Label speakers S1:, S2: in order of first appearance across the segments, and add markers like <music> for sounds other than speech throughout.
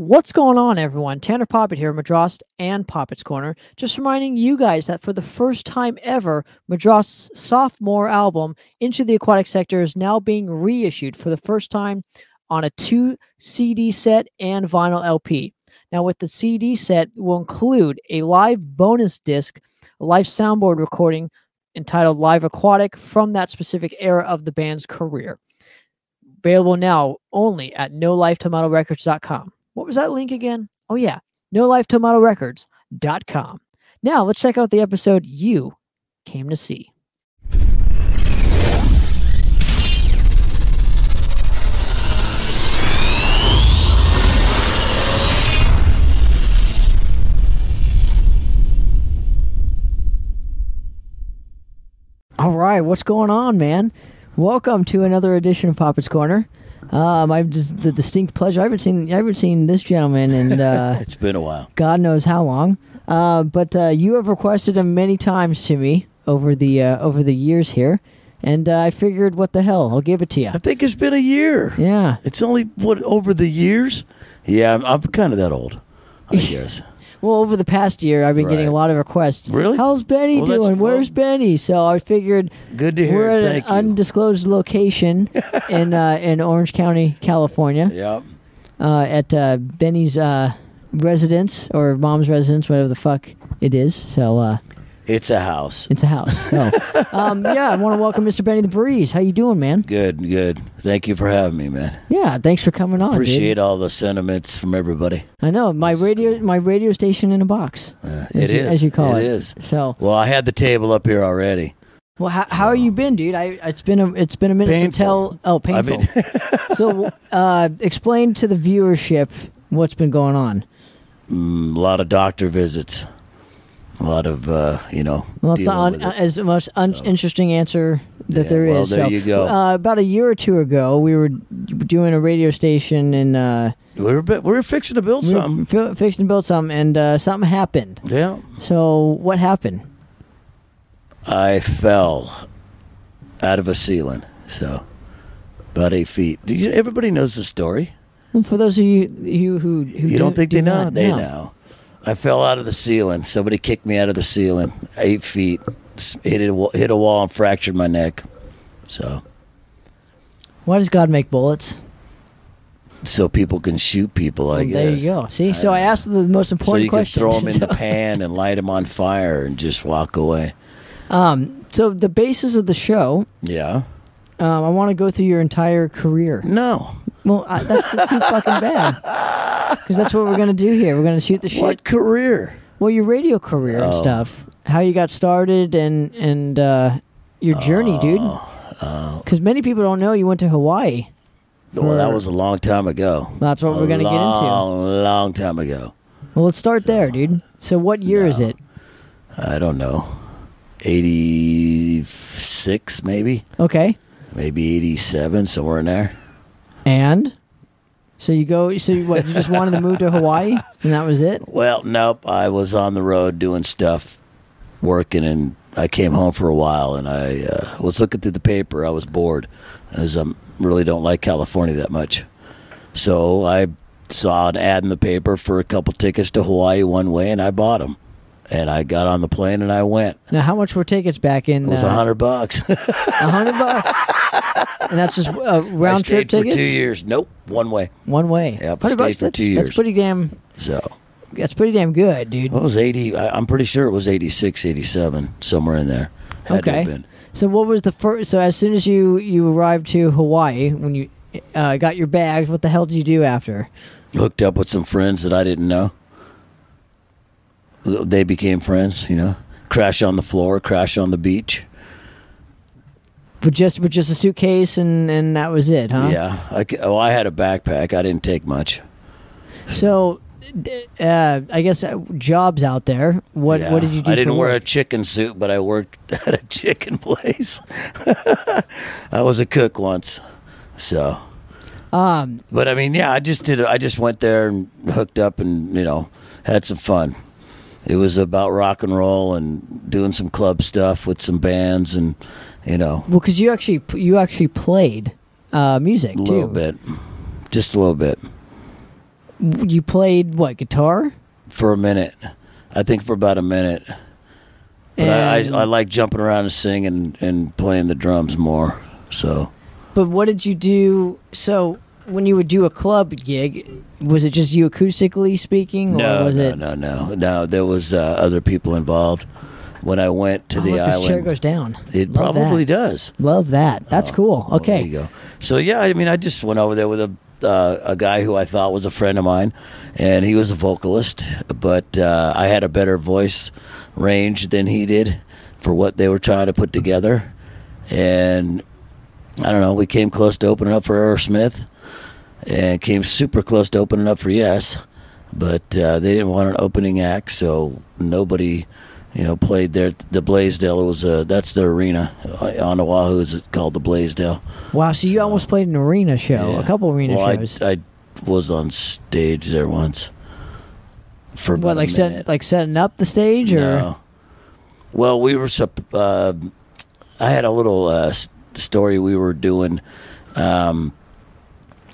S1: What's going on, everyone? Tanner Poppitt here, Madrost and Poppitt's Corner. Just reminding you guys that for the first time ever, Madrost's sophomore album, Into the Aquatic Sector, is now being reissued for the first time on a two CD set and vinyl LP. Now, with the CD set, will include a live bonus disc, a live soundboard recording entitled Live Aquatic from that specific era of the band's career. Available now only at NoLifeTilMetalRecords.com. What was that link again? Oh, yeah, NoLifeTilMetalRecords.com. Now, let's check out the episode you came to see. All right, what's going on, man? Welcome to another edition of Poppitt's Corner. Um, I've just the distinct pleasure. I haven't seen I haven't seen this gentleman in uh, <laughs>
S2: It's been a while.
S1: God knows how long. Uh, but uh, you have requested him many times to me over the uh, over the years here, and uh, I figured, what the hell, I'll give it to you.
S2: I think it's been a year.
S1: Yeah.
S2: It's only what over the years. Yeah, I'm, I'm kind of that old. I <laughs> guess.
S1: Well, over the past year, I've been getting a lot of requests.
S2: Really?
S1: How's Benny
S2: Well,
S1: doing? Where's Benny? So I figured
S2: Good to hear.
S1: we're at
S2: Thank
S1: an
S2: you.
S1: undisclosed location <laughs> in uh, in Orange County, California,
S2: yeah.
S1: uh, at uh, Benny's uh, residence or mom's residence, whatever the fuck it is. So uh,
S2: It's a house.
S1: it's a house. So <laughs> um, yeah, I want to welcome Mr. Benny the Breeze. How you doing, man?
S2: Good, good. Thank you for having me, man.
S1: Yeah, thanks for coming on. dude.
S2: Appreciate all the sentiments from everybody.
S1: I know my radio, my radio station in a box.
S2: Uh, it
S1: you,
S2: is.
S1: as you call it.
S2: It is.
S1: So,
S2: Well, I had the table up here already.
S1: well, how, how you been, dude? I it's been a it's been a minute
S2: Painful.
S1: to tell. Oh, painful. <laughs> so, uh, explain to the viewership what's been going on.
S2: mm, a lot of doctor visits. A lot of, uh, you know,
S1: Well, it's
S2: dealing
S1: not
S2: with it.
S1: as the most un- interesting answer that
S2: Yeah,
S1: there is.
S2: well, there
S1: so,
S2: you go.
S1: Uh, about a year or two ago, we were doing a radio station and uh,
S2: we were, we were fixing to build
S1: we
S2: something.
S1: fi- fixing to build something, and uh, something happened.
S2: Yeah.
S1: So, what happened?
S2: I fell out of a ceiling. So, about eight feet. Do you, everybody knows the story.
S1: Well, for those of you, you who, who
S2: You don't think
S1: do
S2: they know?
S1: not
S2: They know. I fell out of the ceiling. Somebody kicked me out of the ceiling, eight feet, hit a, hit a wall and fractured my neck. So,
S1: Why does God make bullets?
S2: so people can shoot people. I
S1: Well,
S2: guess.
S1: there you go. See, so I asked the most
S2: So
S1: important
S2: you can
S1: question.
S2: throw them in the <laughs> pan and light them on fire and just walk away.
S1: um, so the basis of the show,
S2: Yeah.
S1: um, I want to go through your entire career.
S2: No.
S1: Well, I, that's too fucking bad. Because that's what we're gonna do here. We're gonna shoot the shit.
S2: What career?
S1: Well, your radio career and
S2: Oh.
S1: stuff, how you got started, and and uh, your journey, dude.
S2: Oh.
S1: Because many people don't know you went to Hawaii.
S2: Well, that was a long time ago.
S1: That's what we're gonna get into.
S2: Long, long time ago.
S1: Well, let's start there, dude. So, what year is it?
S2: I don't know. 86 maybe
S1: Okay.
S2: maybe 87 somewhere in there
S1: And so you go. So you, what? You just wanted to move to Hawaii, and that was it.
S2: well nope i was on the road doing stuff working and i came home for a while and i uh, was looking through the paper i was bored as i really don't like california that much so i saw an ad in the paper for a couple tickets to hawaii one way and i bought them and i got on the plane and i went
S1: Now, how much were tickets back in?
S2: it was a
S1: uh,
S2: hundred bucks
S1: A hundred bucks. and that's just uh, <laughs>
S2: I
S1: round trip tickets.
S2: two years nope one way
S1: One way.
S2: Yep, I
S1: hundred
S2: stayed
S1: bucks.
S2: for
S1: that's,
S2: two
S1: that's pretty damn.
S2: so
S1: That's pretty damn good, dude.
S2: What was 80? I, I'm pretty sure it was 86, 87, somewhere in there. Had
S1: Okay.
S2: been.
S1: So, what was the first? So, as soon as you you arrived to Hawaii, when you uh, got your bags, what the hell did you do after?
S2: Hooked up with some friends that I didn't know. They became friends, you know. Crash on the floor, crash on the beach.
S1: With just with just a suitcase and and that was it, huh?
S2: Yeah. I, oh, I had a backpack. I didn't take much.
S1: So, uh, I guess uh, jobs out there. What
S2: Yeah.
S1: what did you do?
S2: I didn't wear a chicken suit, but I worked <laughs> at a chicken place. <laughs> I was a cook once. So,
S1: Um,
S2: but I mean, yeah, I just did. I just went there and hooked up, and you know, had some fun. It was about rock and roll and doing some club stuff with some bands, and you know,
S1: well, because you actually you actually played uh, music
S2: a little
S1: too.
S2: bit, just a little bit.
S1: you played what guitar?
S2: for a minute. I think for about a minute. But I,
S1: And-
S2: I, I like jumping around and singing and playing the drums more. So
S1: But what did you do? So when you would do a club gig, was it just you acoustically speaking, or
S2: no,
S1: was
S2: no,
S1: it?
S2: no, no, no. There was uh, other people involved. When I went to
S1: Oh,
S2: the
S1: look, this chair goes down.
S2: it
S1: Love
S2: probably
S1: that.
S2: does.
S1: Love that. That's
S2: Oh,
S1: cool.
S2: well,
S1: Okay.
S2: there you go. So yeah, I mean, I just went over there with a uh, a guy who I thought was a friend of mine, and he was a vocalist, but uh, I had a better voice range than he did for what they were trying to put together, and I don't know. We came close to opening up for Aerosmith, and came super close to opening up for Yes, but uh, they didn't want an opening act, so nobody. You know, played there. The Blaisdell was uh, that's the arena uh, on Oahu. Is called the Blaisdell.
S1: Wow. So you almost played an arena show,
S2: Yeah.
S1: a couple arena
S2: well,
S1: shows.
S2: I, I was on stage there once. For
S1: what, like set, like setting up the stage, or
S2: No. Well, we were. Uh, I had a little uh, story we were doing. Um,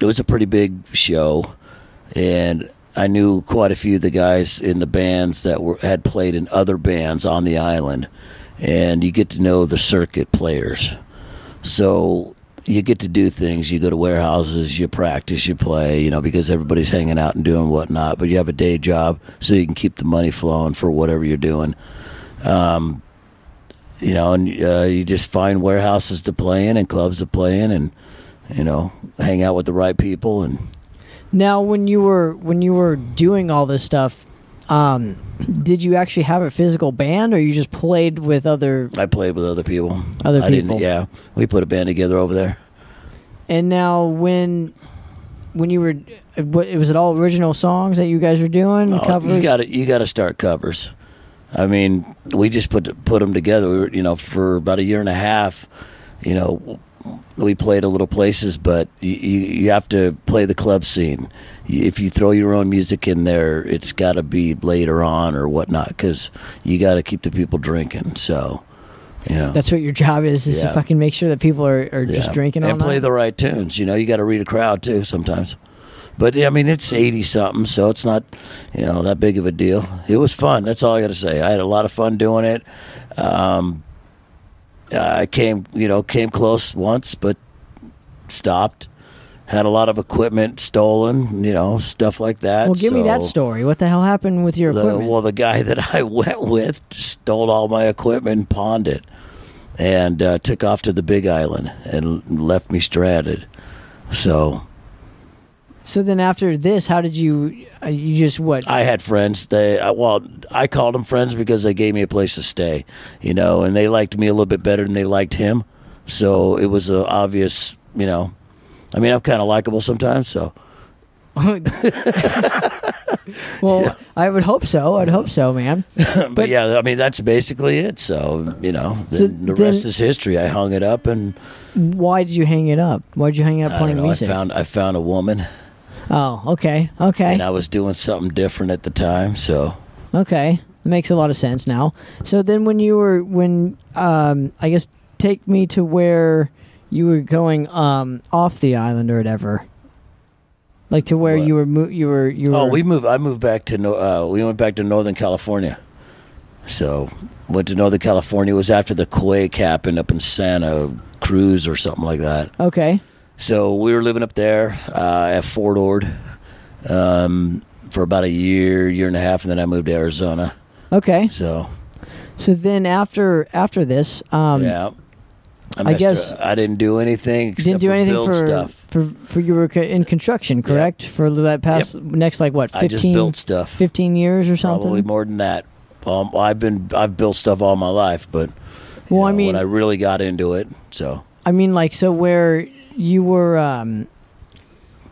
S2: it was a pretty big show, and I knew quite a few of the guys in the bands that were had played in other bands on the island, and you get to know the circuit players. So you get to do things. You go to warehouses, you practice, you play, you know, because everybody's hanging out and doing whatnot. But you have a day job, so you can keep the money flowing for whatever you're doing. Um, you know, and uh, you just find warehouses to play in and clubs to play in, and you know, hang out with the right people. And
S1: now when you were when you were doing all this stuff, um, did you actually have a physical band, or you just played with other?
S2: I played with other people.
S1: Other
S2: I
S1: people.
S2: Yeah, we put a band together over there.
S1: And now when when you were, what, was it all original songs that you guys were doing
S2: Oh,
S1: covers?
S2: You got to you got to start covers. I mean, we just put put them together. We were, you know, for about a year and a half. You know, we played a little places, but you you, have to play the club scene. If you throw your own music in there, it's got to be later on or whatnot because you got to keep the people drinking. So, you know,
S1: That's what your job is, is to fucking make sure that people are, are just drinking all
S2: and play
S1: night.
S2: the right tunes. You know, you got to read a crowd too sometimes. But I mean, it's eighty something, so it's not you know that big of a deal. It was fun. That's all I got to say. I had a lot of fun doing it. Um, I came, you know, came close once, but stopped. Had a lot of equipment stolen, you know, stuff like that.
S1: well, give me that story. What the hell happened with your
S2: the,
S1: equipment?
S2: well, the guy <laughs> that I went with stole all my equipment and pawned it, and uh, took off to the Big Island and left me stranded. So
S1: so then after this, how did you? Uh, you just what?
S2: I had friends. They I, well, I called them friends because they gave me a place to stay, you know, and they liked me a little bit better than they liked him. So it was a obvious, you know. I mean, I'm kind of likable sometimes, so <laughs>
S1: well, I would hope so. I'd hope so, man. <laughs>
S2: but,
S1: But-
S2: yeah, I mean that's basically it. So you know,
S1: So
S2: the
S1: then-
S2: rest is history. I hung it up and
S1: Why did you hang it up? Why did you hang it up playing
S2: know, I found I found a woman.
S1: Oh, okay, okay,
S2: and I was doing something different at the time. So
S1: okay. That makes a lot of sense now. So then, when you were when um, I guess take me to where you were going um off the island or whatever. Like to where
S2: What?
S1: you were mo- you were you were
S2: oh, we moved. I moved back to no- uh, we went back to Northern California. So went to Northern California. It was after the quake happened up in Santa Cruz or something like that.
S1: okay.
S2: So we were living up there uh, at Fort Ord um, for about a year, year and a half, and then I moved to Arizona.
S1: Okay.
S2: So
S1: So then after after this, um,
S2: yeah,
S1: I
S2: messed
S1: guess-
S2: I didn't do anything. Except
S1: didn't do anything
S2: build
S1: for,
S2: stuff.
S1: for for you were in construction, correct? For that past next like what
S2: I just
S1: 15,
S2: built stuff.
S1: 15 years or something.
S2: Probably more than that. Um, I've been I've built stuff all my life, but
S1: Well, I mean-
S2: when I really got into it, so
S1: I mean, like, so where you were, um,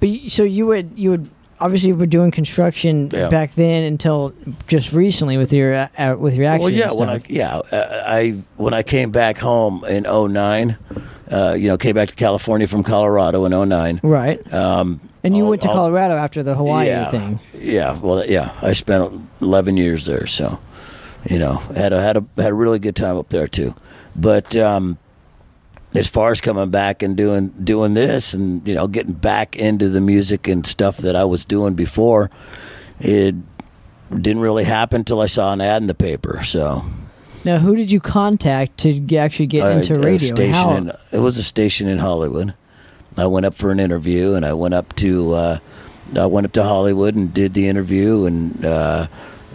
S1: but you, so you would you would obviously you were doing construction
S2: Yeah.
S1: back then until just recently with your uh, uh, with your action.
S2: well, yeah. When I yeah I, I when I came back home in 09, uh, you know, came back to California from Colorado in 09.
S1: right,
S2: Um,
S1: and you
S2: I'll-
S1: went to
S2: I'll-
S1: Colorado after the Hawaii
S2: yeah,
S1: thing.
S2: Yeah, well, yeah. I spent 11 years there, so you know, had a had a had a really good time up there too. But um, as far as coming back and doing doing this and you know getting back into the music and stuff that I was doing before, it didn't really happen until I saw an ad in the paper. So
S1: Now, who did you contact to actually get
S2: a-
S1: into
S2: a
S1: radio?
S2: in, it was a station in Hollywood. I went up for an interview, and I went up to uh, I went up to Hollywood and did the interview, and uh,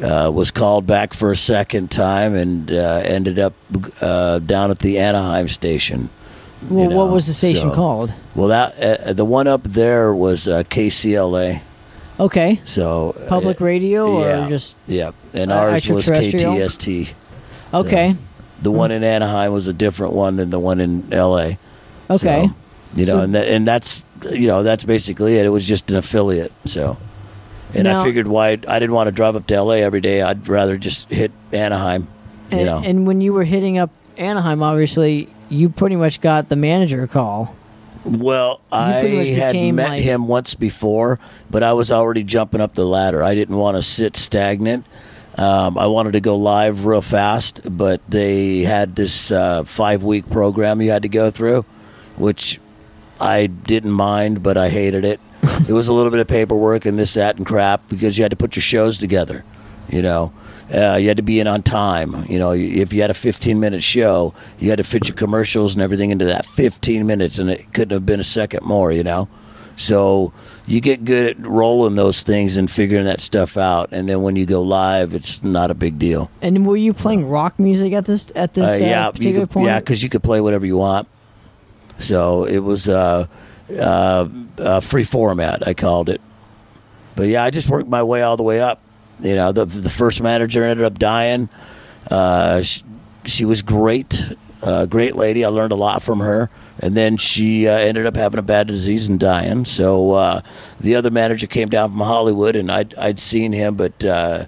S2: uh, was called back for a second time, and uh, ended up uh, down at the Anaheim station.
S1: Well, what was the station
S2: so-
S1: called?
S2: Well, that uh, the one up there was uh, KCLA.
S1: Okay,
S2: So uh,
S1: public radio
S2: yeah.
S1: or just
S2: yeah, and
S1: Uh,
S2: ours was? KTST.
S1: okay,
S2: The one in Anaheim was a different one than the one in LA.
S1: okay.
S2: So, you know,
S1: So-
S2: and that, and that's you know that's basically it. It was just an affiliate. So, and
S1: Now-
S2: I figured why I didn't want to drive up to LA every day. I'd rather just hit Anaheim. You
S1: and,
S2: know,
S1: and when you were hitting up Anaheim, obviously you pretty much got the manager call.
S2: well, I had
S1: became,
S2: met
S1: like-
S2: him once before, but I was already jumping up the ladder. I didn't want to sit stagnant. Um, I wanted to go live real fast, but they had this uh, five week program you had to go through, which I didn't mind, but I hated it. <laughs> it was a little bit of paperwork and this, that, and crap because you had to put your shows together. You know, uh, you had to be in on time. You know, if you had a 15 minute show, you had to fit your commercials and everything into that 15 minutes, and it couldn't have been a second more. You know, so you get good at rolling those things and figuring that stuff out, and then when you go live, it's not a big deal.
S1: And were you playing rock music at this at this
S2: Uh,
S1: uh,
S2: yeah, you
S1: particular
S2: could,
S1: point?
S2: yeah, because you could play whatever you want. So it was uh, uh, a free format, I called it. But yeah, I just worked my way all the way up. You know, the the first manager ended up dying. Uh, she, she was great, uh, great lady. I learned a lot from her. And then she uh, ended up having a bad disease and dying. So uh, the other manager came down from Hollywood, and I'd I'd seen him, but uh,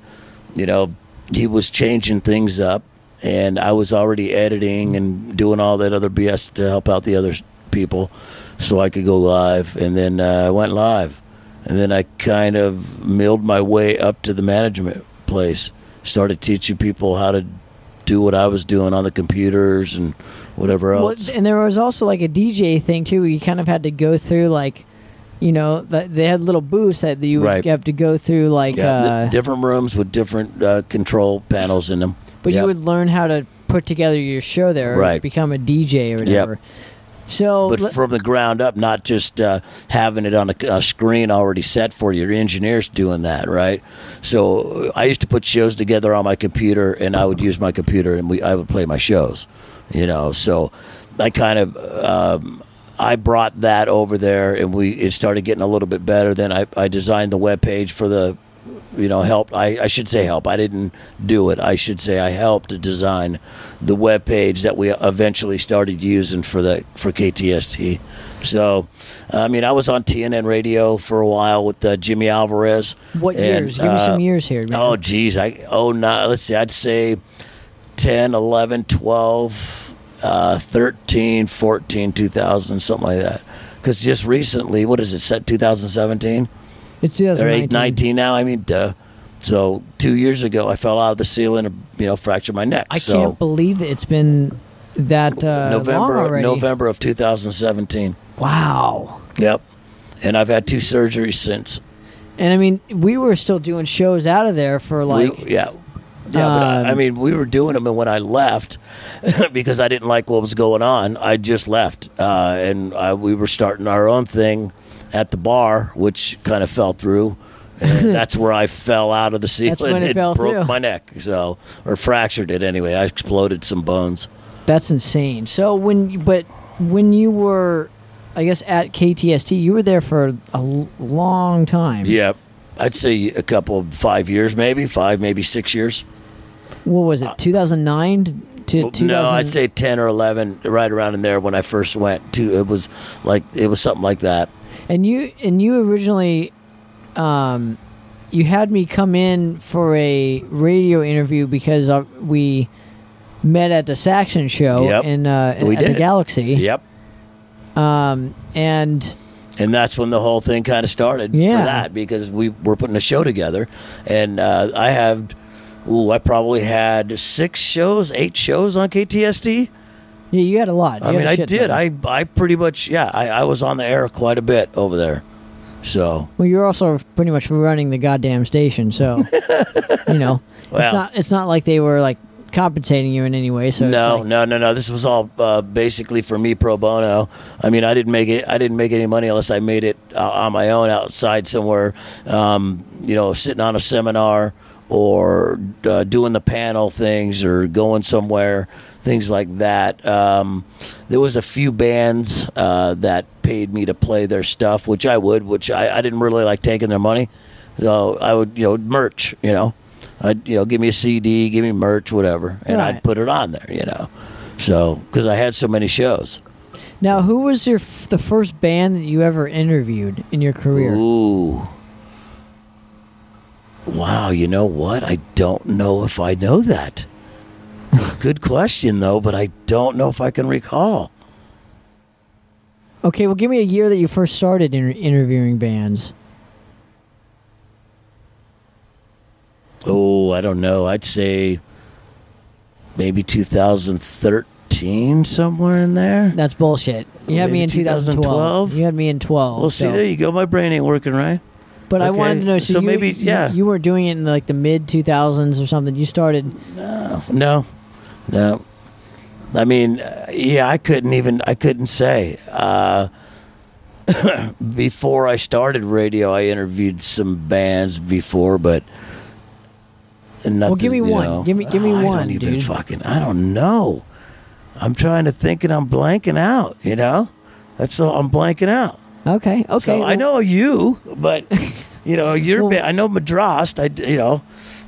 S2: you know he was changing things up, and I was already editing and doing all that other BS to help out the other people, so I could go live. And then uh, I went live, and then I kind of milled my way up to the management place. Started teaching people how to do what I was doing on the computers and whatever
S1: Well,
S2: else.
S1: and there was also like a DJ thing too. Where you kind of had to go through like, you know, they had little booths that you would
S2: Right.
S1: have to go through like,
S2: yeah,
S1: uh,
S2: different rooms with different uh, control panels in them.
S1: but
S2: Yep.
S1: you would learn how to put together your show there, or
S2: Right.
S1: become a DJ or whatever. So,
S2: but
S1: let-
S2: from the ground up, not just uh, having it on a, a screen already set for you. Your engineers doing that, right? So uh, I used to put shows together on my computer, and I would use my computer, and we I would play my shows. You know, so I kind of um, I brought that over there, and we it started getting a little bit better. Then I, I designed the web page for the you know help I, I should say help. I didn't do it. I should say i helped to design the web page that we eventually started using for the for ktst so i mean i was on tnn radio for a while with uh, jimmy alvarez.
S1: What
S2: and,
S1: years? Give me
S2: uh,
S1: some years here, man.
S2: oh geez. I oh no let's see. I'd say 10 11 12 uh, 13 14 2000 something like that. Because just recently what is it set 2017
S1: it's
S2: they're
S1: 2019.
S2: eight, 19 now. I mean, duh. So two years ago, I fell out of the ceiling and you know fractured my neck.
S1: I
S2: so
S1: can't believe it's been that uh, long
S2: November
S1: already.
S2: November of 2017.
S1: Wow.
S2: Yep. And I've had two surgeries since.
S1: And I mean, we were still doing shows out of there for like.
S2: we, yeah. Yeah, but I, I
S1: um,
S2: mean, we were doing them, and when I left, <laughs> because I didn't like what was going on, I just left, uh, and I, we were starting our own thing at the bar, which kind of fell through. And <laughs> that's where I fell out of the ceiling
S1: when it
S2: broke
S1: through.
S2: my neck, so or fractured it anyway. I exploded some bones.
S1: That's insane. So when, but when you were, I guess at KTST, you were there for a long time.
S2: Yeah, I'd say a couple, of five years, maybe five, maybe six years.
S1: What was it? Uh, 2009 to 2000?
S2: No, I'd say ten or eleven, right around in there when I first went. To it was like it was something like that.
S1: And you and you originally, um, you had me come in for a radio interview because uh, we met at the Saxon show
S2: Yep.
S1: in uh,
S2: We
S1: at the. Galaxy.
S2: Yep.
S1: Um, and
S2: and that's when the whole thing kind of started
S1: Yeah.
S2: for that because we were putting a show together and uh, i have ooh i probably had six shows eight shows on ktst
S1: Yeah, you had a lot. You
S2: I mean, I did. I I pretty much yeah. I, I was on the air quite a bit over there. So
S1: Well, you're also pretty much running the goddamn station, so <laughs> you know it's not it's not like they were like compensating you in any way. So
S2: no,
S1: like-
S2: no, no, no. This was all uh, basically for me pro bono. I mean, I didn't make it. I didn't make any money unless I made it uh, on my own outside somewhere. Um, you know, sitting on a seminar or uh, doing the panel things or going somewhere, things like that. Um, there was a few bands uh, that paid me to play their stuff, which I would, which I, I didn't really like taking their money. So I would, you know, merch, you know. I'd, you know, give me a CD, give me merch, whatever, and
S1: Right.
S2: I'd put it on there, you know. So, because I had so many shows.
S1: Now, who was your f- the first band that you ever interviewed in your career?
S2: Ooh. Wow, you know what? I don't know if I know that. <laughs> Good question, though, but I don't know if I can recall.
S1: Okay, well, give me a year that you first started inter- interviewing bands.
S2: Oh, I don't know. I'd say maybe 2013, somewhere in there.
S1: That's bullshit. You had me in 2012.
S2: 2012?
S1: You had me in 12.
S2: Well, see,
S1: so-
S2: there you go. My brain ain't working right.
S1: But I wanted to know. So,
S2: so
S1: you,
S2: maybe,
S1: you-
S2: yeah.
S1: you, were doing it in like the mid 2000s or something. You started.
S2: No, no, no. I mean, uh, yeah, I couldn't even. I couldn't say. Uh, <coughs> before I started radio, I interviewed some bands before, but nothing.
S1: Well, give me one.
S2: know.
S1: Give me- give me
S2: I
S1: one,
S2: don't even
S1: dude.
S2: fucking. I don't know. I'm trying to think, and I'm blanking out. You know, that's all. I'm blanking out.
S1: Okay. Okay.
S2: So I know you, but <laughs> you know you're.
S1: Well-
S2: ba- I know Madrost. I you know,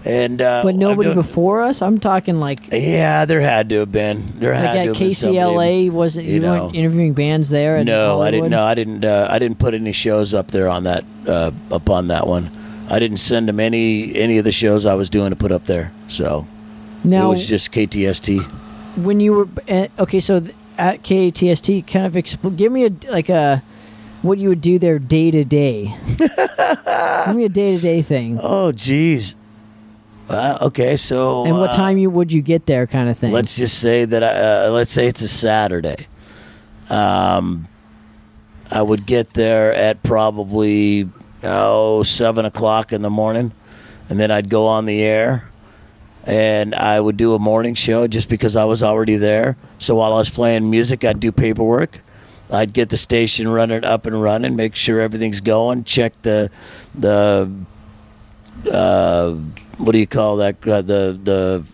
S2: and uh,
S1: But nobody
S2: doing-
S1: before us. I'm talking like
S2: Yeah, there had to have been. There had to have.
S1: KCLA. Wasn't you,
S2: you know.
S1: weren't interviewing bands there?
S2: No, I didn't.
S1: Hollywood?
S2: No, I didn't. Uh, I didn't put any shows up there on that. Uh, up on that one, I didn't send them any any of the shows I was doing to put up there. So
S1: Now,
S2: it was just KTST.
S1: when you were at, okay, so th- at KTST, kind of expl- give me a like a what you would do there day to day. <laughs> Give me a day to day thing,
S2: Oh, geez. Uh, okay, so
S1: and what
S2: uh,
S1: time you would you get there, kind of thing.
S2: Let's just say that. I, uh, let's say it's a Saturday. Um, I would get there at probably oh seven o'clock in the morning, and then I'd go on the air, and I would do a morning show just because I was already there. So while I was playing music, I'd do paperwork. I'd get the station running up and running, make sure everything's going, check the the uh, what do you call that? Uh, the the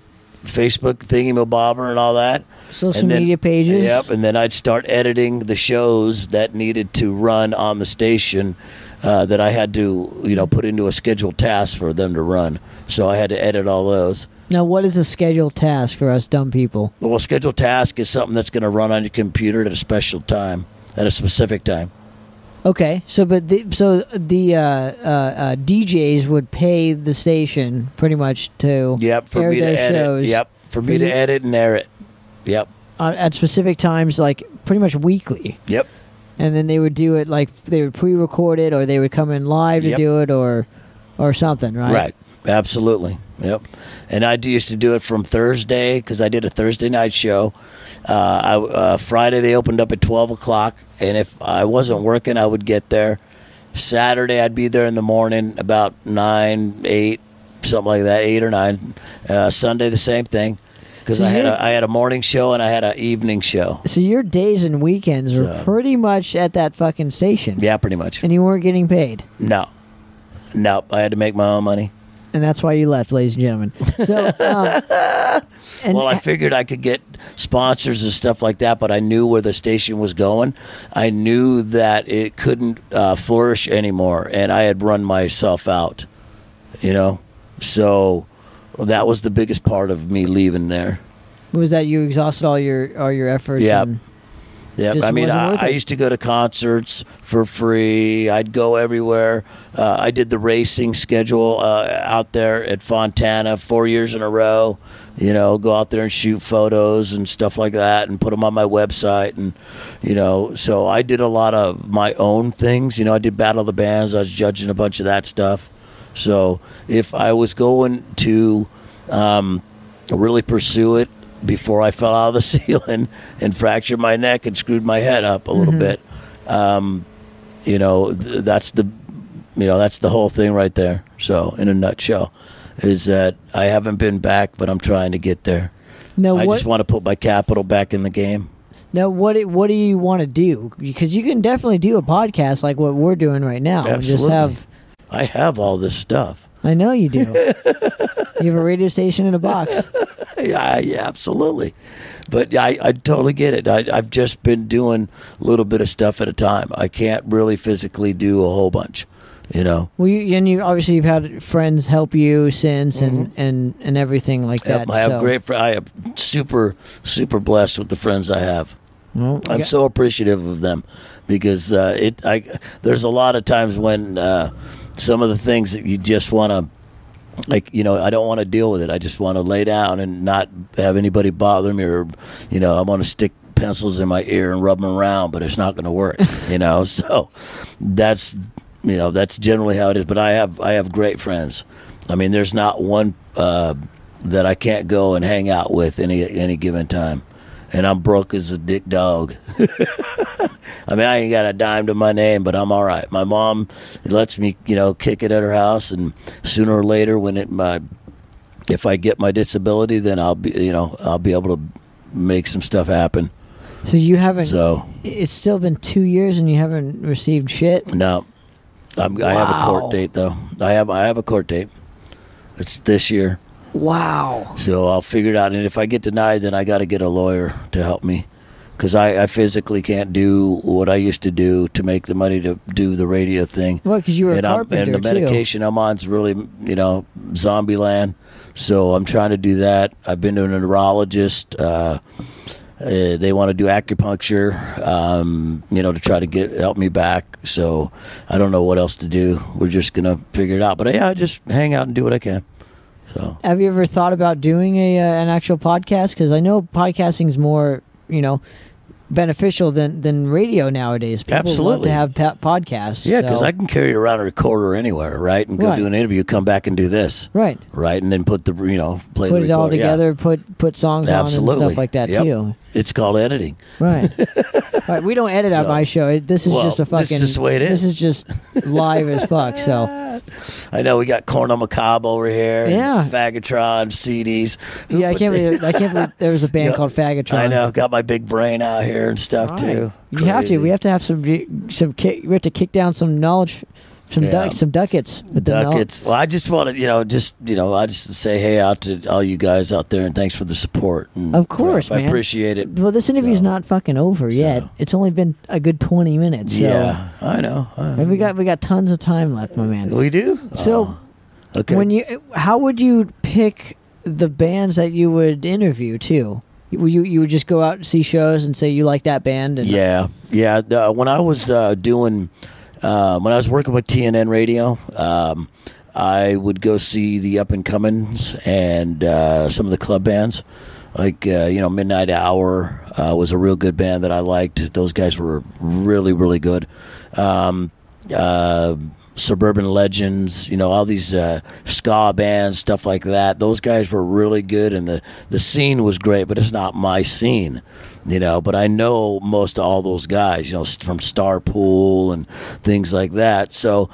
S2: Facebook thingy bobber and all that.
S1: Social
S2: then-
S1: media pages.
S2: Yep, and then I'd start editing the shows that needed to run on the station uh, that I had to, you know, put into a scheduled task for them to run. So I had to edit all those.
S1: Now, what is a scheduled task for us dumb people?
S2: Well, a scheduled task is something that's going to run on your computer at a special time, at a specific time.
S1: Okay, so but the, so the uh, uh, uh, DJs would pay the station pretty much to
S2: Yep, for
S1: air
S2: me to
S1: their
S2: edit.
S1: shows.
S2: Yep, for me to
S1: you-
S2: edit and air it. Yep,
S1: uh, at specific times, like pretty much weekly.
S2: yep.
S1: and then they would do it like they would pre-record it or they would come in live to
S2: Yep.
S1: do it or or something right
S2: Right. Absolutely. Yep. And I used to do it from Thursday because I did a Thursday night show. Uh, I, uh, Friday they opened up at twelve o'clock, and if I wasn't working, I would get there. Saturday I'd be there in the morning about nine, eight, something like that, eight or nine. Uh, Sunday the same thing because
S1: So
S2: I had
S1: you-
S2: a I had a morning show and I had an evening show.
S1: so your days and weekends were
S2: So-
S1: pretty much at that fucking station
S2: Yeah, pretty much.
S1: and you weren't getting paid
S2: No, no, I had to make my own money.
S1: and that's why you left ladies and gentlemen so <laughs> um, and
S2: well, I figured I could get sponsors and stuff like that, but I knew where the station was going. I knew that it couldn't uh, flourish anymore, and I had run myself out. You know, so that was the biggest part of me leaving there.
S1: was that you exhausted all your all your efforts
S2: Yep.
S1: and
S2: Yeah, I mean, I, I used to go to concerts for free. I'd go everywhere. Uh, I did the racing schedule uh, out there at Fontana four years in a row. You know, go out there and shoot photos and stuff like that, and put them on my website. And you know, so I did a lot of my own things. You know, I did Battle of the Bands. I was judging a bunch of that stuff. So if I was going to um, really pursue it, before I fell out of the <laughs> ceiling and fractured my neck and screwed my head up a little bit. Um, you know, th- that's the you know that's the whole thing right there. So, in a nutshell, is that I haven't been back, but I'm trying to get there.
S1: No,
S2: I
S1: what?
S2: just want to put my capital back in the game.
S1: now what? do- What do you want to do? Because you can definitely do a podcast like what we're doing right now. and Just
S2: Absolutely.
S1: have.
S2: I have all this stuff.
S1: I know you do. <laughs> you have a radio station in a box.
S2: Yeah, yeah, absolutely. But I, I totally get it. I, I've just been doing a little bit of stuff at a time. I can't really physically do a whole bunch, you know.
S1: Well, you, and you obviously you've had friends help you since, and and and everything like that.
S2: Yep, I have
S1: so-
S2: great. Fr- I am super, super blessed with the friends I have.
S1: Well,
S2: I'm so appreciative of them because uh, it. I there's a lot of times when uh, some of the things that you just want to. Like you know, I don't want to deal with it. I just want to lay down and not have anybody bother me, or you know, I want to stick pencils in my ear and rub them around, but it's not going to work. You know, <laughs> so that's you know that's generally how it is. But I have I have great friends. I mean, there's not one uh, that I can't go and hang out with any any given time, and I'm broke as a dick dog. <laughs> I mean, I ain't got a dime to my name, but I'm all right. My mom lets me, you know, kick it at her house, and sooner or later, when it my if I get my disability, then I'll be, you know, I'll be able to make some stuff happen.
S1: So you haven't.
S2: So
S1: It's still been two years, and you haven't received shit.
S2: no, I'm, I have a court date though. I have I have a court date. It's this year.
S1: Wow.
S2: So I'll figure it out. And if I get denied, then I got to get a lawyer to help me. Because I, I physically can't do what I used to do to make the money to do the radio thing.
S1: Well, because you were a
S2: and, I'm,
S1: carpenter
S2: and the
S1: too.
S2: medication I'm on's really, you know, zombie land. So I'm trying to do that. I've been to a neurologist. Uh, uh, they want to do acupuncture, um, you know, to try to get help me back. So I don't know what else to do. We're just gonna figure it out. But yeah, I just hang out and do what I can. So
S1: Have you ever thought about doing a uh, an actual podcast? Because I know podcasting is more, you know, beneficial than than radio nowadays. People love
S2: Absolutely.
S1: to have pa- podcasts.
S2: Yeah, because
S1: so-
S2: I can carry around a recorder anywhere, right? And go
S1: Right.
S2: do an interview, come back and do this,
S1: right
S2: right? And then put the you know play
S1: put it all
S2: recorder. Yeah.
S1: together, put put songs on and stuff like that
S2: Yep.
S1: too.
S2: It's called editing.
S1: Right. right. We don't edit
S2: So-
S1: my show. It- This is
S2: Well,
S1: just a fucking.
S2: this is the way it
S1: This
S2: is.
S1: is just live as fuck. So <laughs>
S2: I know we got Corn on Macabre over here. and
S1: Yeah.
S2: Faggotron CDs. Who
S1: yeah, I
S2: put
S1: can't
S2: the-
S1: believe I can't believe there was a band <laughs>
S2: Yeah,
S1: called Faggotron.
S2: I know. Got my big brain out here and stuff
S1: Right.
S2: too.
S1: You have to.
S2: Crazy.
S1: We have to have some some kick. We have to kick down some knowledge, some
S2: Yeah.
S1: duck, some ducats. the.
S2: Well, I just wanted, you know, just you know, I just say hey out to all you guys out there, and thanks for the support. And
S1: Of course,
S2: I
S1: man.
S2: appreciate it.
S1: Well, this interview's
S2: So-
S1: not fucking over yet. It's only been a good twenty minutes. So
S2: yeah, I know. I
S1: we got we got tons of time left, my man.
S2: We do.
S1: So,
S2: Oh, okay.
S1: When you, how would you pick the bands that you would interview too? You you, you would just go out and see shows and say you like that band. And,
S2: Yeah, yeah. The, when I was uh, doing, uh, when I was working with TNN Radio, um, I would go see the up and comings and uh, some of the club bands. Like uh, you know, Midnight Hour uh, was a real good band that I liked. Those guys were really, really good. Um, uh, Suburban Legends, you know, all these uh, ska bands, stuff like that. Those guys were really good, and the the scene was great. But it's not my scene, you know. But I know most of all those guys, you know, from Star Pool and things like that. So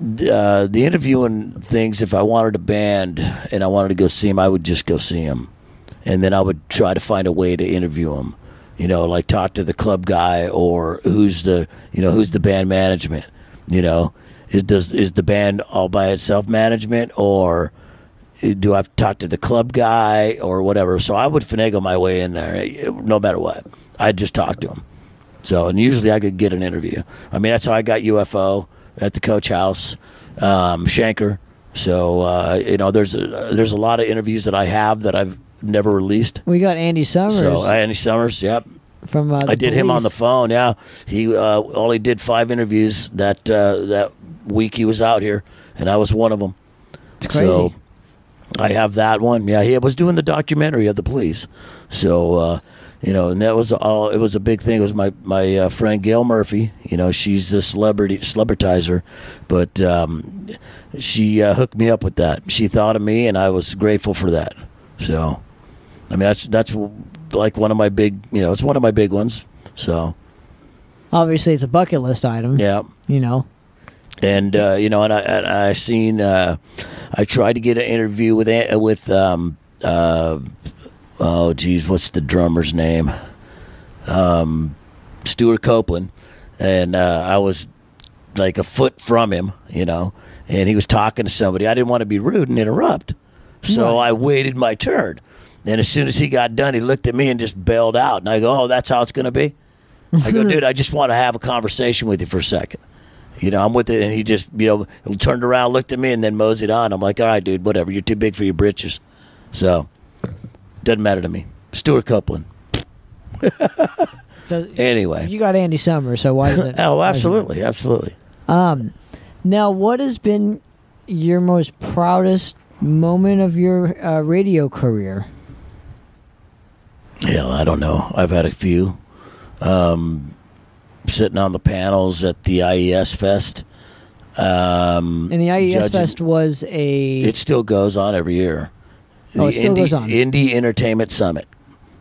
S2: uh, the interviewing things, if I wanted a band and I wanted to go see them, I would just go see them, and then I would try to find a way to interview them. You know, like talk to the club guy or who's the you know who's the band management. You know, it does is the band all by itself management or do I have to talk to the club guy or whatever? So I would finagle my way in there, no matter what. I'd just talk to him. So, and usually I could get an interview. I mean, that's how I got UFO at the Coach House, um, Schenker. So, uh, you know, there's a, there's a lot of interviews that I have that I've never released.
S1: we got Andy Summers
S2: So, Andy Summers, yep,
S1: from. Uh,
S2: I did him on the phone. Yeah, he uh, only did five interviews that uh, that week he was out here, and I was one of them.
S1: It's crazy.
S2: So I have that one. Yeah, he was doing the documentary of the police. So uh, you know, and that was all. It was a big thing. It was my my uh, friend Gail Murphy. You know, she's a celebrity celebritizer, but um, she uh, hooked me up with that. She thought of me, and I was grateful for that. So I mean, that's that's like one of my big, you know, it's one of my big ones. So
S1: Obviously, it's a bucket list item.
S2: yeah,
S1: You know.
S2: And uh, you know, and I and I seen uh, I tried to get an interview with with um uh oh geez, what's the drummer's name? Um, Stewart Copeland, and uh, I was like a foot from him, you know, and he was talking to somebody. I didn't want to be rude and interrupt, so
S1: Right.
S2: I waited my turn. And as soon as he got done, he looked at me and just bailed out. And I go, "Oh, that's how it's going to be." I go, <laughs> "Dude, I just want to have a conversation with you for a second. You know, I'm with it." And he just, you know, turned around, looked at me, and then moseyed on. I'm like, "All right, dude, whatever. You're too big for your britches." So, doesn't matter to me. Stewart Copeland. <laughs>
S1: Does,
S2: Anyway.
S1: you got Andy Summers, so why is it? <laughs>
S2: Oh, absolutely, absolutely.
S1: Um, now, what has been your most proudest moment of your uh, radio career?
S2: Yeah, I don't know. I've had a few. Um, sitting on the panels at the IES Fest. Um,
S1: And the IES
S2: judging-
S1: Fest was a.
S2: It still goes on every year.
S1: Oh,
S2: The
S1: it still
S2: Indie,
S1: goes on.
S2: Indie Entertainment Summit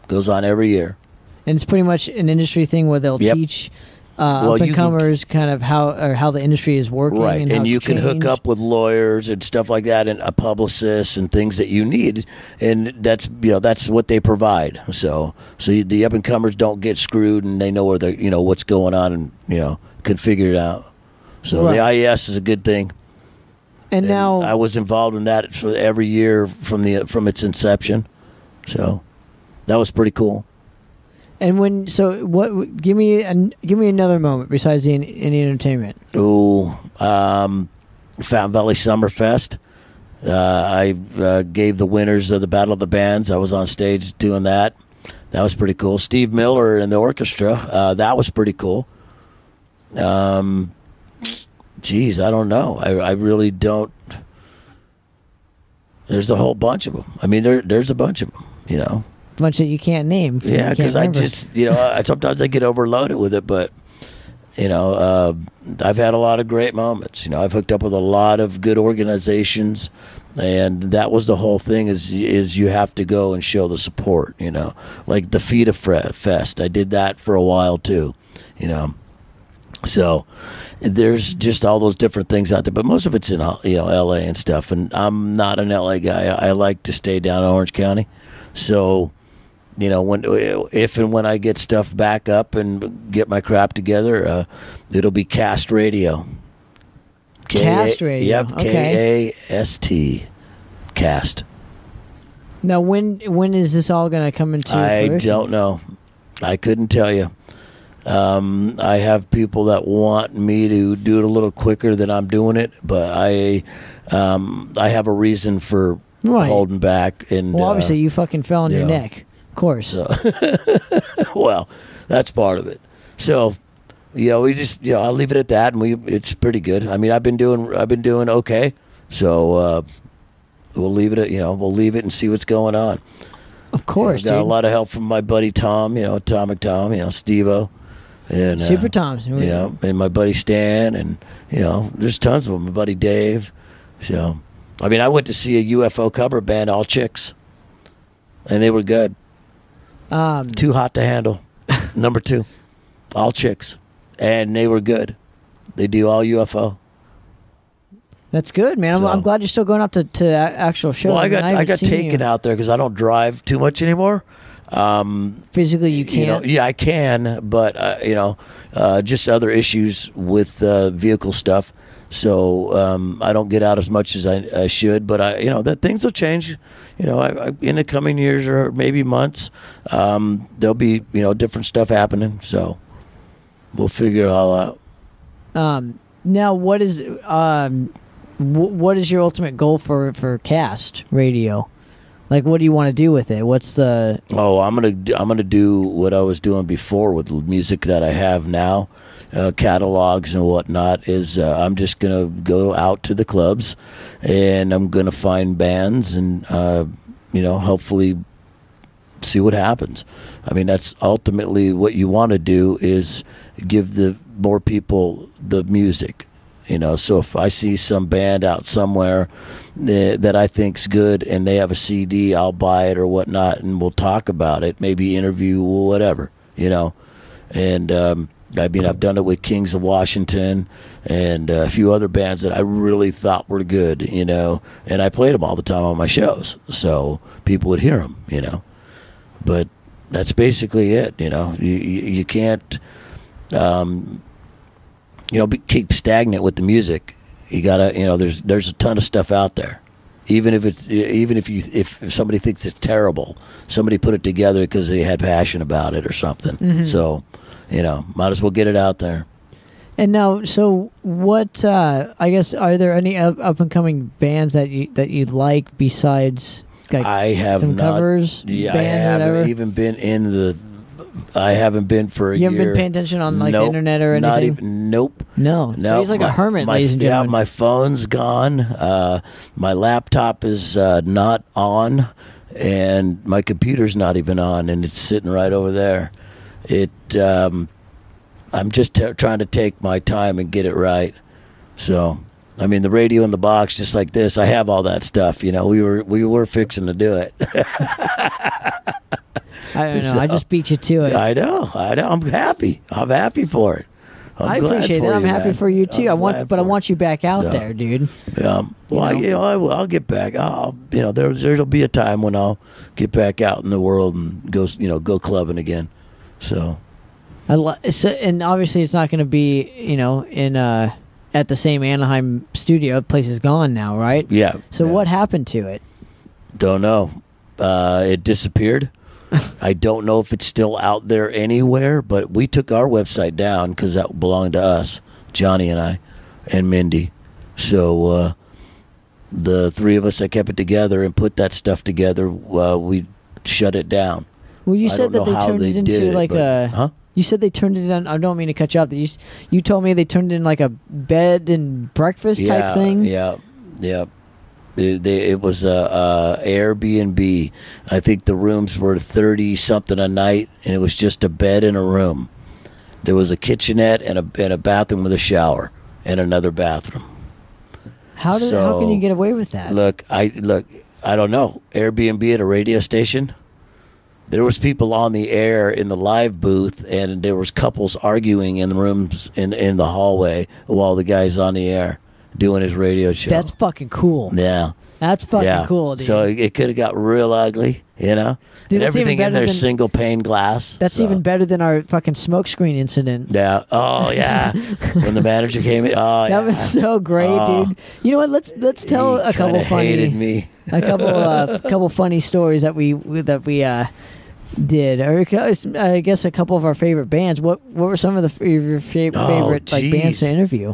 S2: goes on every year.
S1: and it's pretty much an industry thing where they'll
S2: Yep.
S1: teach uh,
S2: Well,
S1: up and
S2: can-
S1: comers kind of how or how the industry is working,
S2: Right,
S1: and,
S2: and,
S1: how
S2: you can hook up with lawyers and stuff like that, and a publicist and things that you need, and that's you know that's what they provide. So so you, the up and comers don't get screwed, and they know where they you know what's going on, and you know can figure it out. So the IES is a good thing.
S1: And
S2: And
S1: now,
S2: I was involved in that for every year from the from its inception. So that was pretty cool.
S1: And when so what? Give me an, give me another moment besides the Indie Entertainment.
S2: Ooh, um, Fountain Valley Summerfest. Uh, I uh, gave the winners of the Battle of the Bands. I was on stage doing that. That was pretty cool. Steve Miller in the orchestra. Uh, that was pretty cool. Um, geez, I don't know. I, I really don't. There's a whole bunch of them. I mean, there, there's a bunch of them. You know.
S1: Bunch that you can't name.
S2: Yeah, because I just, you know, I, sometimes I get overloaded with it, but you know, uh, I've had a lot of great moments. You know, I've hooked up with a lot of good organizations, and that was the whole thing. Is is you have to go and show the support. You know, like the Fre- Fest. I did that for a while too. You know, so there's just all those different things out there, but most of it's in you know L.A. and stuff. And I'm not an L.A. guy. I like to stay down in Orange County, so you know when if and when I get stuff back up and get my crap together, uh, it'll be Cast Radio. K-
S1: Cast Radio,
S2: Yep.
S1: okay.
S2: K A S T. Cast.
S1: now when when is this all going to come into
S2: I
S1: fruition?
S2: don't know. I couldn't tell you. Um, I have people that want me to do it a little quicker than I'm doing it, but I, um, I have a reason for
S1: Right.
S2: holding back. And
S1: Well,
S2: uh,
S1: obviously you fucking fell on
S2: you
S1: your
S2: know.
S1: neck, course.
S2: So, <laughs> well, that's part of it. So, you know, we just, you know, I'll leave it at that, and we, it's pretty good. I mean, I've been doing, I've been doing okay. So, uh, we'll leave it at, you know, we'll leave it and see what's going on.
S1: of course,
S2: got a lot of help from my buddy Tom, you know, Atomic Tom, you know, Steve-O. And, uh,
S1: Super Toms.
S2: You know, and my buddy Stan, and, you know, there's tons of them. My buddy Dave. So, I mean, I went to see a UFO cover band, all chicks, and they were good.
S1: Um,
S2: Too hot to handle. <laughs> Number two, all chicks, and they were good. They do all UFO.
S1: that's good, man. I'm,
S2: So-
S1: I'm glad you're still going out to, to a- actual shows.
S2: well, I
S1: mean,
S2: got I,
S1: haven't
S2: got
S1: seen
S2: taken
S1: you.
S2: out there because I don't drive too much anymore. Um,
S1: Physically, you can't.
S2: You know, yeah, I can, but uh, you know, uh, just other issues with uh, vehicle stuff. So um, I don't get out as much as I, I should. But I, you know, that things will change. You know, I, I, in the coming years or maybe months, um, there'll be you know different stuff happening. So we'll figure it all out.
S1: Um, now, what is um, wh- what is your ultimate goal for for cast radio? Like, what do you want to do with it? What's the
S2: Oh, I'm gonna I'm gonna do what I was doing before with the music that I have now, uh, catalogs and whatnot. Is uh, I'm just gonna go out to the clubs, and I'm gonna find bands and uh, you know hopefully see what happens. I mean that's ultimately what you want to do is give the more people the music You know, so if I see some band out somewhere that, that I think's good and they have a CD, I'll buy it or whatnot, and we'll talk about it. Maybe interview, whatever. You know, and um, I mean, I've done it with Kings of Washington and uh, a few other bands that I really thought were good, you know, and I played them all the time on my shows, so people would hear them, you know. But that's basically it, you know. You you, you can't, um, you know, be, keep stagnant with the music. You gotta, you know, there's there's a ton of stuff out there. Even if it's even if you if, if somebody thinks it's terrible, somebody put it together because they had passion about it or something. So you know, might as well get it out there.
S1: And now, so what? Uh, I guess are there any up, and coming bands that you that you like besides like
S2: I have
S1: some
S2: not,
S1: covers
S2: Yeah, I haven't even been in the. I haven't been for a
S1: You haven't
S2: year.
S1: been paying attention on like the internet or anything.
S2: Not even. Nope.
S1: no, so he's like
S2: my,
S1: a hermit,
S2: my,
S1: ladies and gentlemen.
S2: yeah, my phone's gone. Uh, my laptop is uh, not on, and my computer's not even on, and it's sitting right over there. It. Um, I'm just t- trying to take my time and get it right. So, I mean, the radio in the box, just like this, I have all that stuff. You know, we were we were fixing to do it.
S1: I don't know. I <laughs> just beat you to it.
S2: I know, I know. I'm happy. I'm happy for it. I'm
S1: I
S2: glad
S1: appreciate that. I'm
S2: you,
S1: happy
S2: man.
S1: for you too.
S2: I'm
S1: I want, but I want you back out
S2: So-
S1: there, dude.
S2: Um, well,
S1: know?
S2: you know, I will, I'll get back. I'll, you know, there, there'll be a time when I'll get back out in the world and go, you know, go clubbing again. So,
S1: I lo- so, and obviously it's not going to be, you know, in uh at the same Anaheim studio. The place is gone now, right?
S2: yeah.
S1: So
S2: yeah.
S1: what happened to it?
S2: Don't know. Uh, it disappeared. <laughs> I don't know if it's still out there anywhere, but we took our website down because that belonged to us, Johnny and I, and Mindy. So uh, the three of us that kept it together and put that stuff together, uh, we shut it down.
S1: Well, you
S2: I
S1: said that they turned
S2: they
S1: it into
S2: it,
S1: like
S2: but-
S1: a.
S2: huh?
S1: You said they turned it on. I don't mean to cut you off. You you told me they turned it in like a bed and breakfast
S2: yeah,
S1: type thing.
S2: Yeah, yeah. It, they, it was a, a Airbnb. I think the rooms were thirty something a night, and it was just a bed and a room. There was a kitchenette and a and a bathroom with a shower and another bathroom.
S1: How did how can you get away with that?
S2: Look, I look. I don't know. Airbnb at a radio station. There was people on the air in the live booth, and there was couples arguing in the rooms in in the hallway while the guy's on the air doing his radio show.
S1: That's fucking cool.
S2: yeah,
S1: That's fucking
S2: yeah.
S1: cool, dude.
S2: So it could have got real ugly, you know.
S1: Dude,
S2: and everything in there
S1: than-
S2: single pane glass.
S1: That's
S2: so-
S1: even better than our fucking smokescreen incident.
S2: Yeah. Oh yeah. <laughs> when the manager came in. Oh yeah.
S1: That was so great,
S2: Oh.
S1: dude. You know what? Let's let's tell
S2: He
S1: a couple
S2: kinda hated
S1: funny
S2: me.
S1: a couple uh, couple funny stories that we that we uh, did, or uh, I guess a couple of our favorite bands. What what were some of the f- your
S2: Oh,
S1: favorite like bands to interview?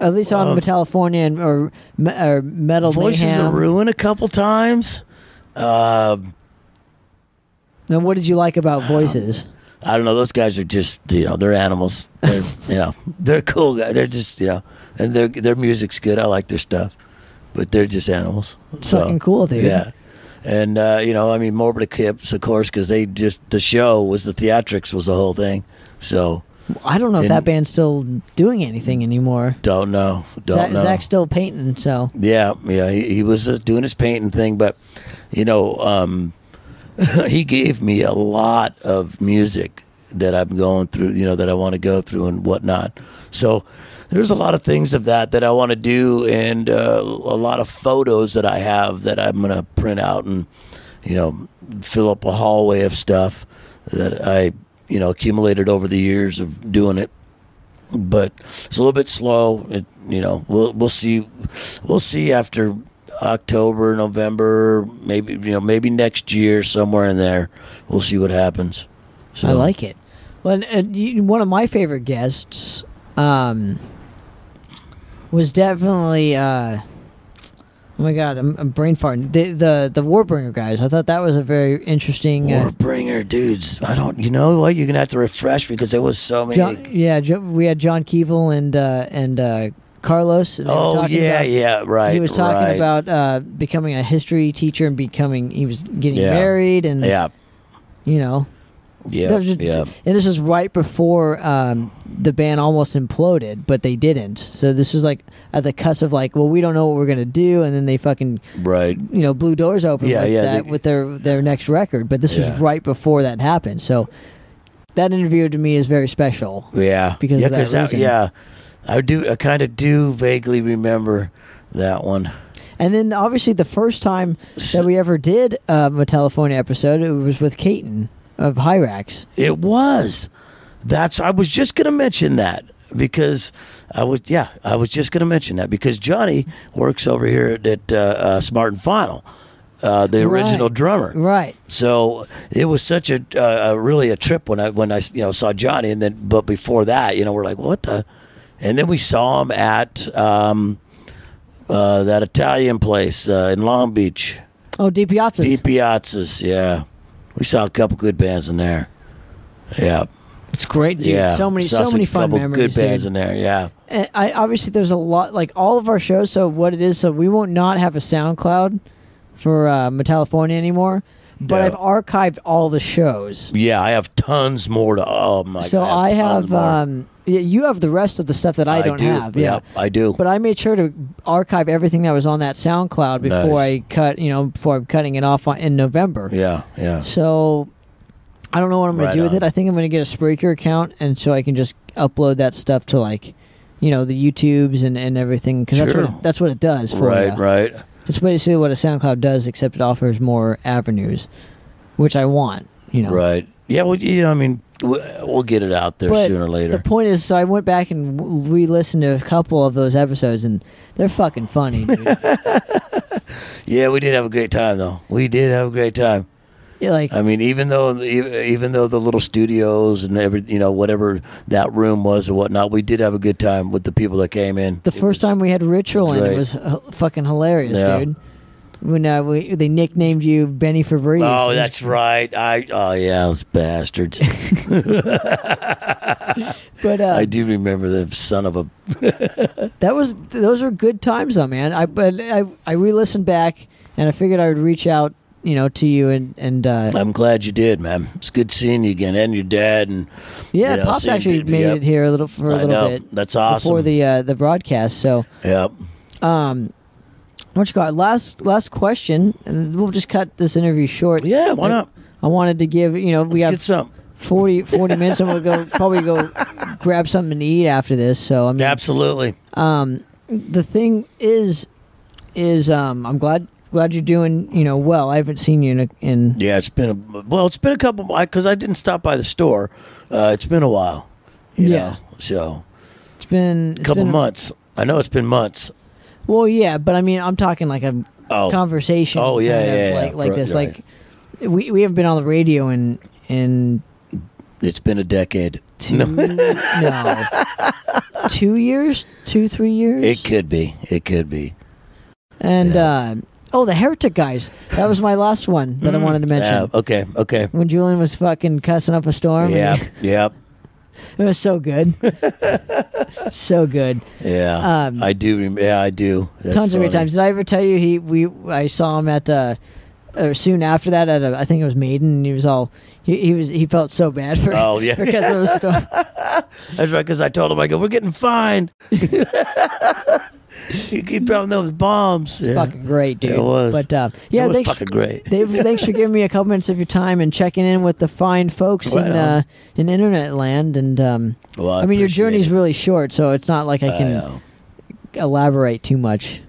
S1: At least on
S2: Um,
S1: Metallifornia and or, or Metal
S2: Voices
S1: Mayhem.
S2: of Ruin a couple times. Um,
S1: And what did you like about Voices?
S2: I don't know. Those guys are just you know they're animals. They're <laughs> you know they're cool guys. They're just you know and their their music's good. I like their stuff, but they're just animals. So,
S1: cool, dude.
S2: Yeah. And uh, you know, I mean, Morbid Kips, of course, because they just the show was the theatrics was the whole thing. So
S1: I don't know if
S2: And-
S1: that band's still doing anything anymore.
S2: don't know, don't
S1: Zach,
S2: know.
S1: Zach's still painting, so
S2: Yeah, yeah, he, he was uh, doing his painting thing, but you know, um, <laughs> he gave me a lot of music that I'm going through, you know, that I want to go through and whatnot. So there's a lot of things of that that I want to do, and uh, a lot of photos that I have that I'm gonna print out and you know fill up a hallway of stuff that I you know accumulated over the years of doing it but it's a little bit slow. It, you know, we'll we'll see, we'll see after October, November, maybe you know, maybe next year somewhere in there. We'll see what happens. So,
S1: I like it. Well, and, and one of my favorite guests um, was definitely. Uh, oh my god, I'm, I'm brain farting. The, the the Warbringer guys. I thought that was a very interesting. Uh,
S2: Warbringer dudes. I don't. You know what? You're gonna have to refresh because there was so many.
S1: John, yeah, we had John Kevill and uh, and uh, Carlos. And
S2: oh yeah,
S1: about-
S2: yeah, right.
S1: He was talking
S2: right.
S1: about uh, becoming a history teacher and becoming. He was getting
S2: Yeah.
S1: married and
S2: Yeah,
S1: you know
S2: Yeah,
S1: was
S2: yeah.
S1: And this is right before um, the band almost imploded, but they didn't. So this was like at the cusp of like, well, we don't know what we're gonna do, and then they fucking
S2: Right.
S1: you know blew doors open
S2: Yeah,
S1: with
S2: yeah,
S1: that
S2: they-
S1: with their their next record. But this
S2: Yeah.
S1: was right before that happened. So that interview to me is very special.
S2: Yeah.
S1: Because
S2: yeah,
S1: of that reason.
S2: yeah, I do. I kind of do vaguely remember that one.
S1: And then obviously the first time that we ever did um, a telephone episode, it was with Katon of Hirax.
S2: It was. That's. I was just going to mention that because I was. Yeah, I was just going to mention that because Johnny works over here at uh, uh, Smart and Final, uh, the original
S1: Right.
S2: drummer.
S1: Right.
S2: So it was such a, uh, a really a trip when I when I you know saw Johnny and then but before that you know we're like what the, and then we saw him at um, uh, that Italian place uh, in Long Beach,
S1: Oh, Di Piazzas.
S2: Pete Piazzas. Yeah, we saw a couple good bands in there. Yeah,
S1: it's great, dude.
S2: yeah.
S1: So many, so many fun
S2: couple
S1: memories.
S2: Good bands
S1: dude.
S2: in there. Yeah,
S1: And I obviously there's a lot like all of our shows. So what it is, so we won't not have a SoundCloud for uh, Metallifornia anymore. But
S2: Yeah.
S1: I've archived all the shows.
S2: yeah. I have tons more to. Oh my.
S1: so
S2: God,
S1: So
S2: I
S1: have, um, yeah, you have the rest of the stuff that I don't
S2: do.
S1: have. Yeah.
S2: Yep, I do.
S1: But I made sure to archive everything that was on that SoundCloud before
S2: Nice.
S1: I cut, you know, before I'm cutting it off on, in November.
S2: yeah, yeah.
S1: So I don't know what I'm going
S2: Right
S1: to do with it. I think I'm going to get a Spreaker account, and so I can just upload that stuff to like, you know, the YouTubes and, and everything because that's what it, that's what it does for
S2: Right,
S1: ya.
S2: right.
S1: It's basically what a SoundCloud does, except it offers more avenues, which I want. You know,
S2: Right. Yeah. Well, yeah. I mean, we'll get it out there
S1: But
S2: sooner or later.
S1: The point is, so I went back and re-listened to a couple of those episodes, and they're fucking funny, dude. <laughs>
S2: yeah, we did have a great time though. We did have a great time.
S1: Yeah, like
S2: I mean, even though even though the little studios and every you know whatever that room was or whatnot, we did have a good time with the people that came in.
S1: The
S2: It
S1: first
S2: was-
S1: time we had Ritual and it was uh, fucking hilarious,
S2: Yeah.
S1: dude. When uh, we they nicknamed you Benny Febreze.
S2: Oh, that's right. I oh yeah, those bastards. <laughs>
S1: But uh,
S2: I do remember the son of a. <laughs>
S1: that was those were good times, though, man. I but I I re-listened back, and I figured I would reach out, you know, to you and and uh,
S2: I'm glad you did, man. It's good seeing you again, and your dad, and
S1: yeah,
S2: you know,
S1: Pops actually made it here a little for a
S2: I
S1: little
S2: know.
S1: bit
S2: That's awesome.
S1: before the uh, the broadcast. So
S2: Yep.
S1: um, what you got? Last last question, and we'll just cut this interview short.
S2: Yeah. Why not?
S1: I wanted to give you know we
S2: Let's
S1: have
S2: get some.
S1: 40, 40 <laughs> minutes, and we'll go probably go grab something to eat after this. So I mean,
S2: Absolutely.
S1: um, the thing is, is um, I'm glad glad you're doing you know well. I haven't seen you in, a, in
S2: Yeah, it's been a well. It's been a couple because I didn't stop by the store. Uh, it's been a while. You
S1: Yeah.
S2: Know, so
S1: it's been
S2: a couple
S1: been-
S2: months. I know it's been months.
S1: Well, yeah, but I mean, I'm talking like a
S2: Oh,
S1: conversation.
S2: Oh, yeah,
S1: kind of
S2: yeah, yeah.
S1: like like
S2: Right,
S1: this.
S2: right.
S1: Like we we haven't been on the radio in in
S2: it's been a decade.
S1: two no <laughs> two years, two three years.
S2: It could be. It could be.
S1: and
S2: yeah.
S1: uh, oh, the heretic guys. That was my last one that I wanted to mention.
S2: Yeah, okay. Okay.
S1: When Julian was fucking cussing up a storm.
S2: Yeah.
S1: and
S2: Yep.
S1: It was so good, <laughs> so good.
S2: Yeah.
S1: Um,
S2: I do. rem- Yeah, I do. That's
S1: Tons of great times. Did I ever tell you he we I saw him at uh, or soon after that at a, I think it was Maiden. And he was all he, he was he felt so bad for
S2: Oh, yeah. <laughs>
S1: because of the storm. <laughs>
S2: That's right. Because I told him, I go, we're getting fined. You keep dropping those bombs. Yeah.
S1: Fucking great, dude.
S2: It was.
S1: But uh, yeah,
S2: was
S1: thanks,
S2: fucking great.
S1: Dave, <laughs> thanks for giving me a couple minutes of your time and checking in with the fine folks in uh, in internet land. And um,
S2: Well,
S1: I, mean, your journey's
S2: it.
S1: really short, so it's not like I
S2: I
S1: can
S2: know.
S1: elaborate too much.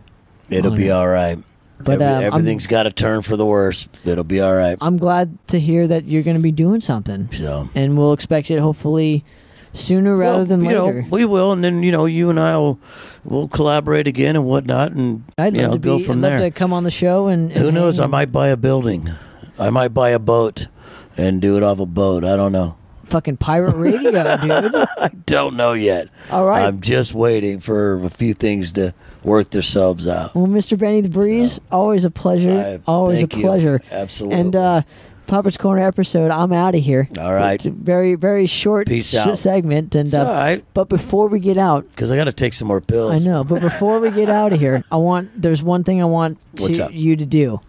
S2: It'll be
S1: it.
S2: all right.
S1: But,
S2: Every-
S1: I'm-
S2: everything's got to turn for the worse. It'll be all right.
S1: I'm glad to hear that you're going to be doing something,
S2: So
S1: and we'll expect it hopefully sooner rather
S2: Well,
S1: than
S2: you know,
S1: later.
S2: we will, and then you know, you and I will will collaborate again and whatnot, and
S1: I'd
S2: you
S1: love
S2: know,
S1: to
S2: go from
S1: I'd
S2: there.
S1: to come on the show and, and
S2: Who knows? I might buy a building. I might buy a boat and do it off a boat. I don't know.
S1: fucking pirate radio, <laughs> dude.
S2: I don't know yet.
S1: All right.
S2: I'm just waiting for a few things to work themselves out.
S1: well, Mr. Benny the Breeze, always a pleasure.
S2: I-
S1: always a
S2: thank you.
S1: pleasure.
S2: Absolutely.
S1: And uh, Poppitt's Corner episode, I'm out of here.
S2: All right.
S1: Very very short
S2: Peace out.
S1: segment, and
S2: it's all
S1: uh,
S2: right
S1: but before we get out,
S2: because I got to take some more pills.
S1: I know. But before we get out of here, I want there's one thing I want to, you to do.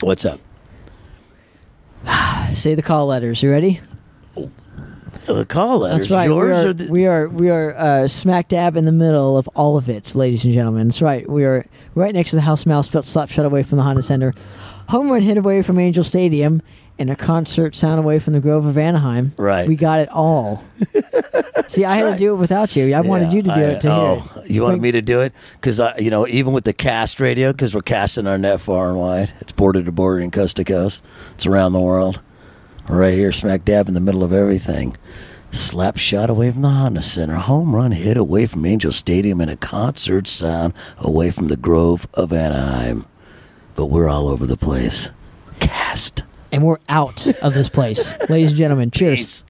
S2: What's up? <sighs>
S1: Say the call letters. You ready?
S2: The call letters.
S1: That's right. We are,
S2: the,
S1: we are we are uh, smack dab in the middle of all of it, ladies and gentlemen. That's right. We are right next to the House Mouse, built slap shot away from the Honda Center, home run hit away from Angel Stadium, and a concert sound away from the Grove of Anaheim.
S2: Right.
S1: We got it all. <laughs> See, I had to do it without you. I wanted you to do
S2: I-
S1: it to
S2: oh,
S1: hear it.
S2: you wanted me to do it because you know even with the cast radio because we're casting our net far and wide. It's border to border and coast to coast. It's around the world. We're right here, smack dab in the middle of everything. Slap shot away from the Honda Center, home run hit away from Angel Stadium, and a concert sound away from the Grove of Anaheim. But we're all over the place. Cast.
S1: And we're out of this place, <laughs> ladies and gentlemen. Cheers.